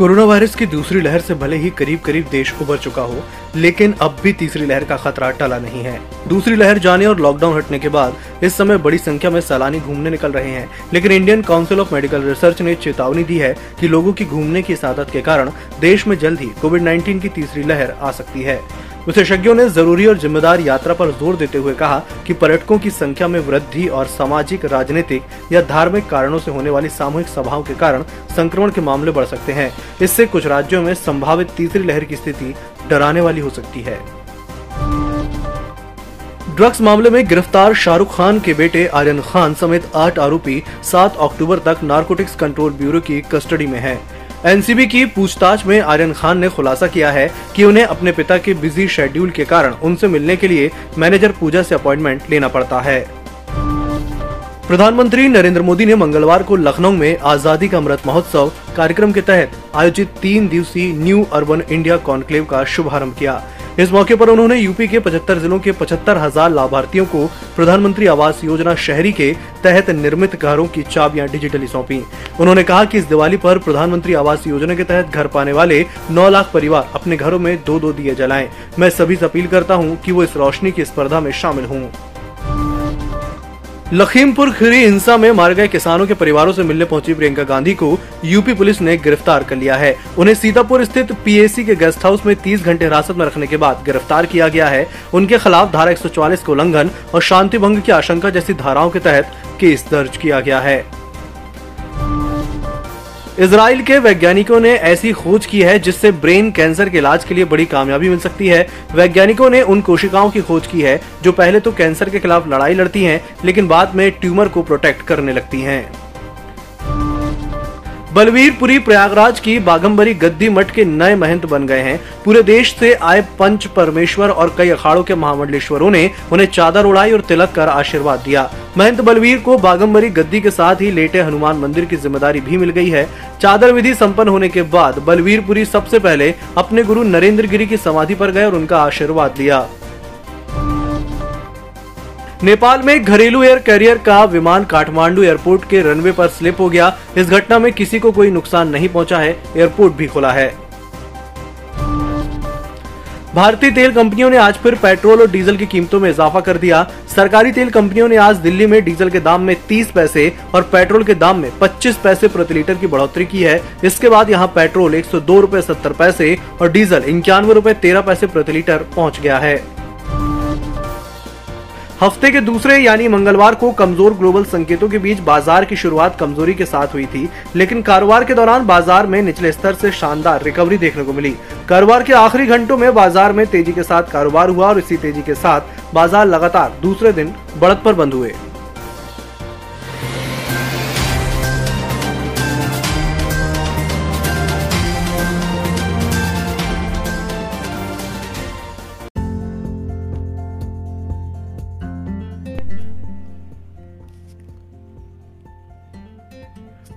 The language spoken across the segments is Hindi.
कोरोना वायरस की दूसरी लहर से भले ही करीब करीब देश उभर चुका हो, लेकिन अब भी तीसरी लहर का खतरा टला नहीं है। दूसरी लहर जाने और लॉकडाउन हटने के बाद इस समय बड़ी संख्या में सैलानी घूमने निकल रहे हैं। लेकिन Indian Council of Medical Research ने चेतावनी दी है कि लोगों की घूमने की आदत के कारण देश में जल्द ही कोविड 19 की तीसरी लहर आ सकती है। विशेषज्ञों ने ज़रूरी और जिम्मेदार यात्रा पर ज़ोर देते हुए कहा कि पर्यटकों की संख्या में वृद्धि और सामाजिक, राजनीतिक या धार्मिक कारणों से होने वाली सामूहिक सभाओं के कारण संक्रमण के मामले बढ़ सकते हैं इससे कुछ राज्यों में संभावित तीसरी लहर की स्थिति डराने वाली हो सकती है ड्रग्स मामले में गिरफ़्तार शाहरुख खान के बेटे आर्यन खान समेत आठ आरोपी 7 अक्टूबर तक नारकोटिक्स कंट्रोल ब्यूरो की कस्टडी में हैं। एनसीबी की पूछताछ में आर्यन खान ने खुलासा किया है कि उन्हें अपने पिता के बिज़ी शेड्यूल के कारण उनसे मिलने के लिए मैनेजर पूजा से अपॉइंटमेंट लेना पड़ता है। प्रधानमंत्री नरेंद्र मोदी ने मंगलवार को लखनऊ में आज़ादी का अमृत महोत्सव कार्यक्रम के तहत आयोजित तीन दिवसीय न्यू अर्बन इंडिया कॉन्क्लेव का शुभारंभ किया। इस मौके पर उन्होंने यूपी के 75 जिलों के पचहत्तर हज़ार लाभार्थियों को प्रधानमंत्री आवास योजना शहरी के तहत निर्मित घरों की चाबियाँ डिजिटली सौंपी। उन्होंने कहा कि इस दिवाली पर प्रधानमंत्री आवास योजना के तहत घर पाने वाले 9 लाख परिवार अपने घरों में दो दो दिए जलाएँ। मैं सभी से अपील करता हूँ कि वो इस रोशनी की स्पर्धा में शामिल हों। लखीमपुर खीरी हिंसा में मारे गए किसानों के परिवारों से मिलने पहुँची प्रियंका गांधी को यूपी पुलिस ने गिरफ़्तार कर लिया है। उन्हें सीतापुर स्थित पीएसी के गेस्ट हाउस में 30 घंटे हिरासत में रखने के बाद गिरफ़्तार किया गया है। उनके खिलाफ धारा 144 के उल्लंघन और शांति भंग की आशंका जैसी धाराओं के तहत केस दर्ज किया गया है। इसराइल के वैज्ञानिकों ने ऐसी खोज की है जिससे ब्रेन कैंसर के इलाज के लिए बड़ी कामयाबी मिल सकती है। वैज्ञानिकों ने उन कोशिकाओं की खोज की है, जो पहले तो कैंसर के खिलाफ लड़ाई लड़ती हैं, लेकिन बाद में ट्यूमर को प्रोटेक्ट करने लगती हैं। बलवीरपुरी प्रयागराज की बागंबरी गद्दी मठ के नए महंत बन गए हैं। पूरे देश से आए पंच परमेश्वर और कई अखाड़ों के महामंडलेश्वरों ने उन्हें चादर उड़ाई और तिलक कर आशीर्वाद दिया। महंत बलवीर को बागंबरी गद्दी के साथ ही लेटे हनुमान मंदिर की ज़िम्मेदारी भी मिल गई है। चादर विधि संपन्न होने के बाद बलवीरपुरी सबसे पहले अपने गुरु नरेंद्र गिरी की समाधि पर गए और उनका आशीर्वाद लिया। नेपाल में घरेलू एयर कैरियर का विमान काठमांडू एयरपोर्ट के रनवे पर स्लिप हो गया। इस घटना में किसी को कोई नुकसान नहीं पहुँचा है, एयरपोर्ट भी खुला है। भारतीय तेल कंपनियों ने आज फिर पेट्रोल और डीजल की कीमतों में इजाफा कर दिया। सरकारी तेल कंपनियों ने आज दिल्ली में डीजल के दाम में 30 पैसे और पेट्रोल के दाम में 25 पैसे प्रति लीटर की बढ़ोतरी की है। इसके बाद यहाँ पेट्रोल एक सौ पैसे और डीजल इक्यानवे रूपए तेरह पैसे प्रति लीटर पहुँच गया है। हफ़्ते के दूसरे यानी मंगलवार को कमज़ोर ग्लोबल संकेतों के बीच बाज़ार की शुरुआत कमज़ोरी के साथ हुई थी, लेकिन कारोबार के दौरान बाज़ार में निचले स्तर से शानदार रिकवरी देखने को मिली। कारोबार के आखिरी घंटों में बाज़ार में तेज़ी के साथ कारोबार हुआ और इसी तेज़ी के साथ बाज़ार लगातार दूसरे दिन बढ़त पर बंद हुए।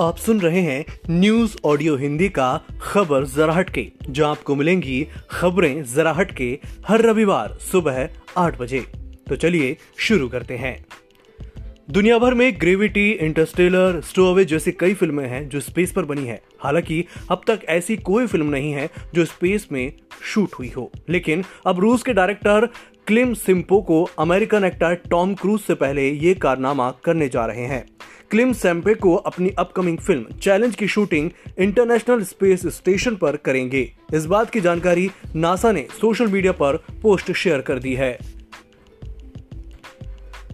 आप सुन रहे हैं न्यूज़ ऑडियो हिंदी का खबर जरा हटके, जो आपको मिलेंगी खबरें जरा हटके हर रविवार सुबह आठ बजे। तो चलिए शुरू करते हैं। दुनिया भर में ग्रेविटी, इंटरस्टेलर स्टोवे जैसी कई फ़िल्में हैं जो स्पेस पर बनी है। हालाँकि अब तक ऐसी कोई फ़िल्म नहीं है जो स्पेस में शूट हुई हो। लेकिन अब रूस के डायरेक्टर क्लिम सिम्पो को अमेरिकन एक्टर टॉम क्रूज से पहले ये कारनामा करने जा रहे हैं। क्लिम सैम्पे को अपनी अपकमिंग फ़िल्म चैलेंज की शूटिंग इंटरनेशनल स्पेस स्टेशन पर करेंगे। इस बात की जानकारी नासा ने सोशल मीडिया पर पोस्ट शेयर कर दी है।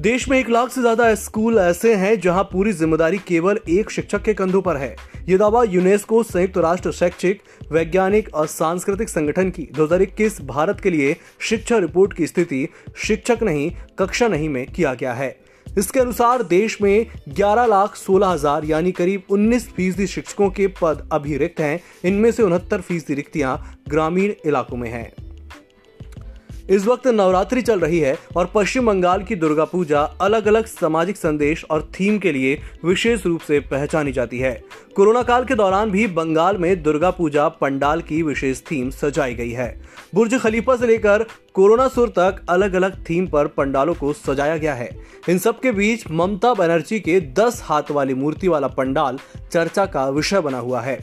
देश में एक लाख से ज़्यादा स्कूल ऐसे हैं जहाँ पूरी ज़िम्मेदारी केवल एक शिक्षक के कंधों पर है। ये दावा यूनेस्को संयुक्त राष्ट्र शैक्षिक, वैज्ञानिक और सांस्कृतिक संगठन की 2021 भारत के लिए शिक्षा रिपोर्ट की स्थिति शिक्षक नहीं, कक्षा नहीं में किया गया है। इसके अनुसार देश में ग्यारह लाख सोलह हज़ार, यानी करीब उन्नीस फ़ीसदी शिक्षकों के पद अभी रिक्त हैं। इनमें से उनहत्तर फ़ीसदी रिक्तियाँ ग्रामीण इलाकों में हैं। इस वक्त नवरात्रि चल रही है और पश्चिम बंगाल की दुर्गा पूजा अलग अलग सामाजिक संदेश और थीम के लिए विशेष रूप से पहचानी जाती है। कोरोना काल के दौरान भी बंगाल में दुर्गा पूजा पंडाल की विशेष थीम सजाई गई है। बुर्ज खलीफा से लेकर कोरोना सुर तक अलग अलग थीम पर पंडालों को सजाया गया है। इन सब के बीच ममता बनर्जी के 10 हाथ वाली मूर्ति वाला पंडाल चर्चा का विषय बना हुआ है।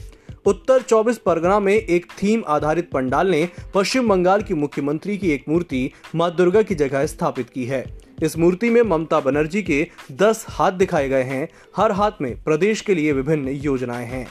उत्तर 24 परगना में एक थीम आधारित पंडाल ने पश्चिम बंगाल की मुख्यमंत्री की एक मूर्ति माँ दुर्गा की जगह स्थापित की है। इस मूर्ति में ममता बनर्जी के 10 हाथ दिखाए गए हैं। हर हाथ में प्रदेश के लिए विभिन्न योजनाएँ हैं।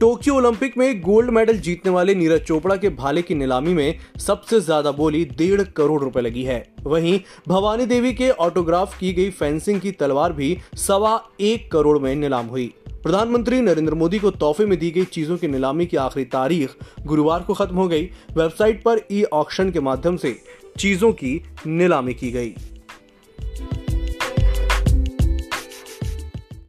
टोक्यो ओलंपिक में गोल्ड मेडल जीतने वाले नीरज चोपड़ा के भाले की नीलामी में सबसे ज़्यादा बोली डेढ़ करोड़ रुपए लगी है। वहीं भवानी देवी के ऑटोग्राफ की गई फेंसिंग की तलवार भी सवा एक करोड़ में नीलाम हुई। प्रधानमंत्री नरेंद्र मोदी को तोहफे में दी गई चीज़ों की नीलामी की आखिरी तारीख गुरुवार को खत्म हो गई। वेबसाइट पर ई ऑक्शन के माध्यम से चीज़ों की नीलामी की गई।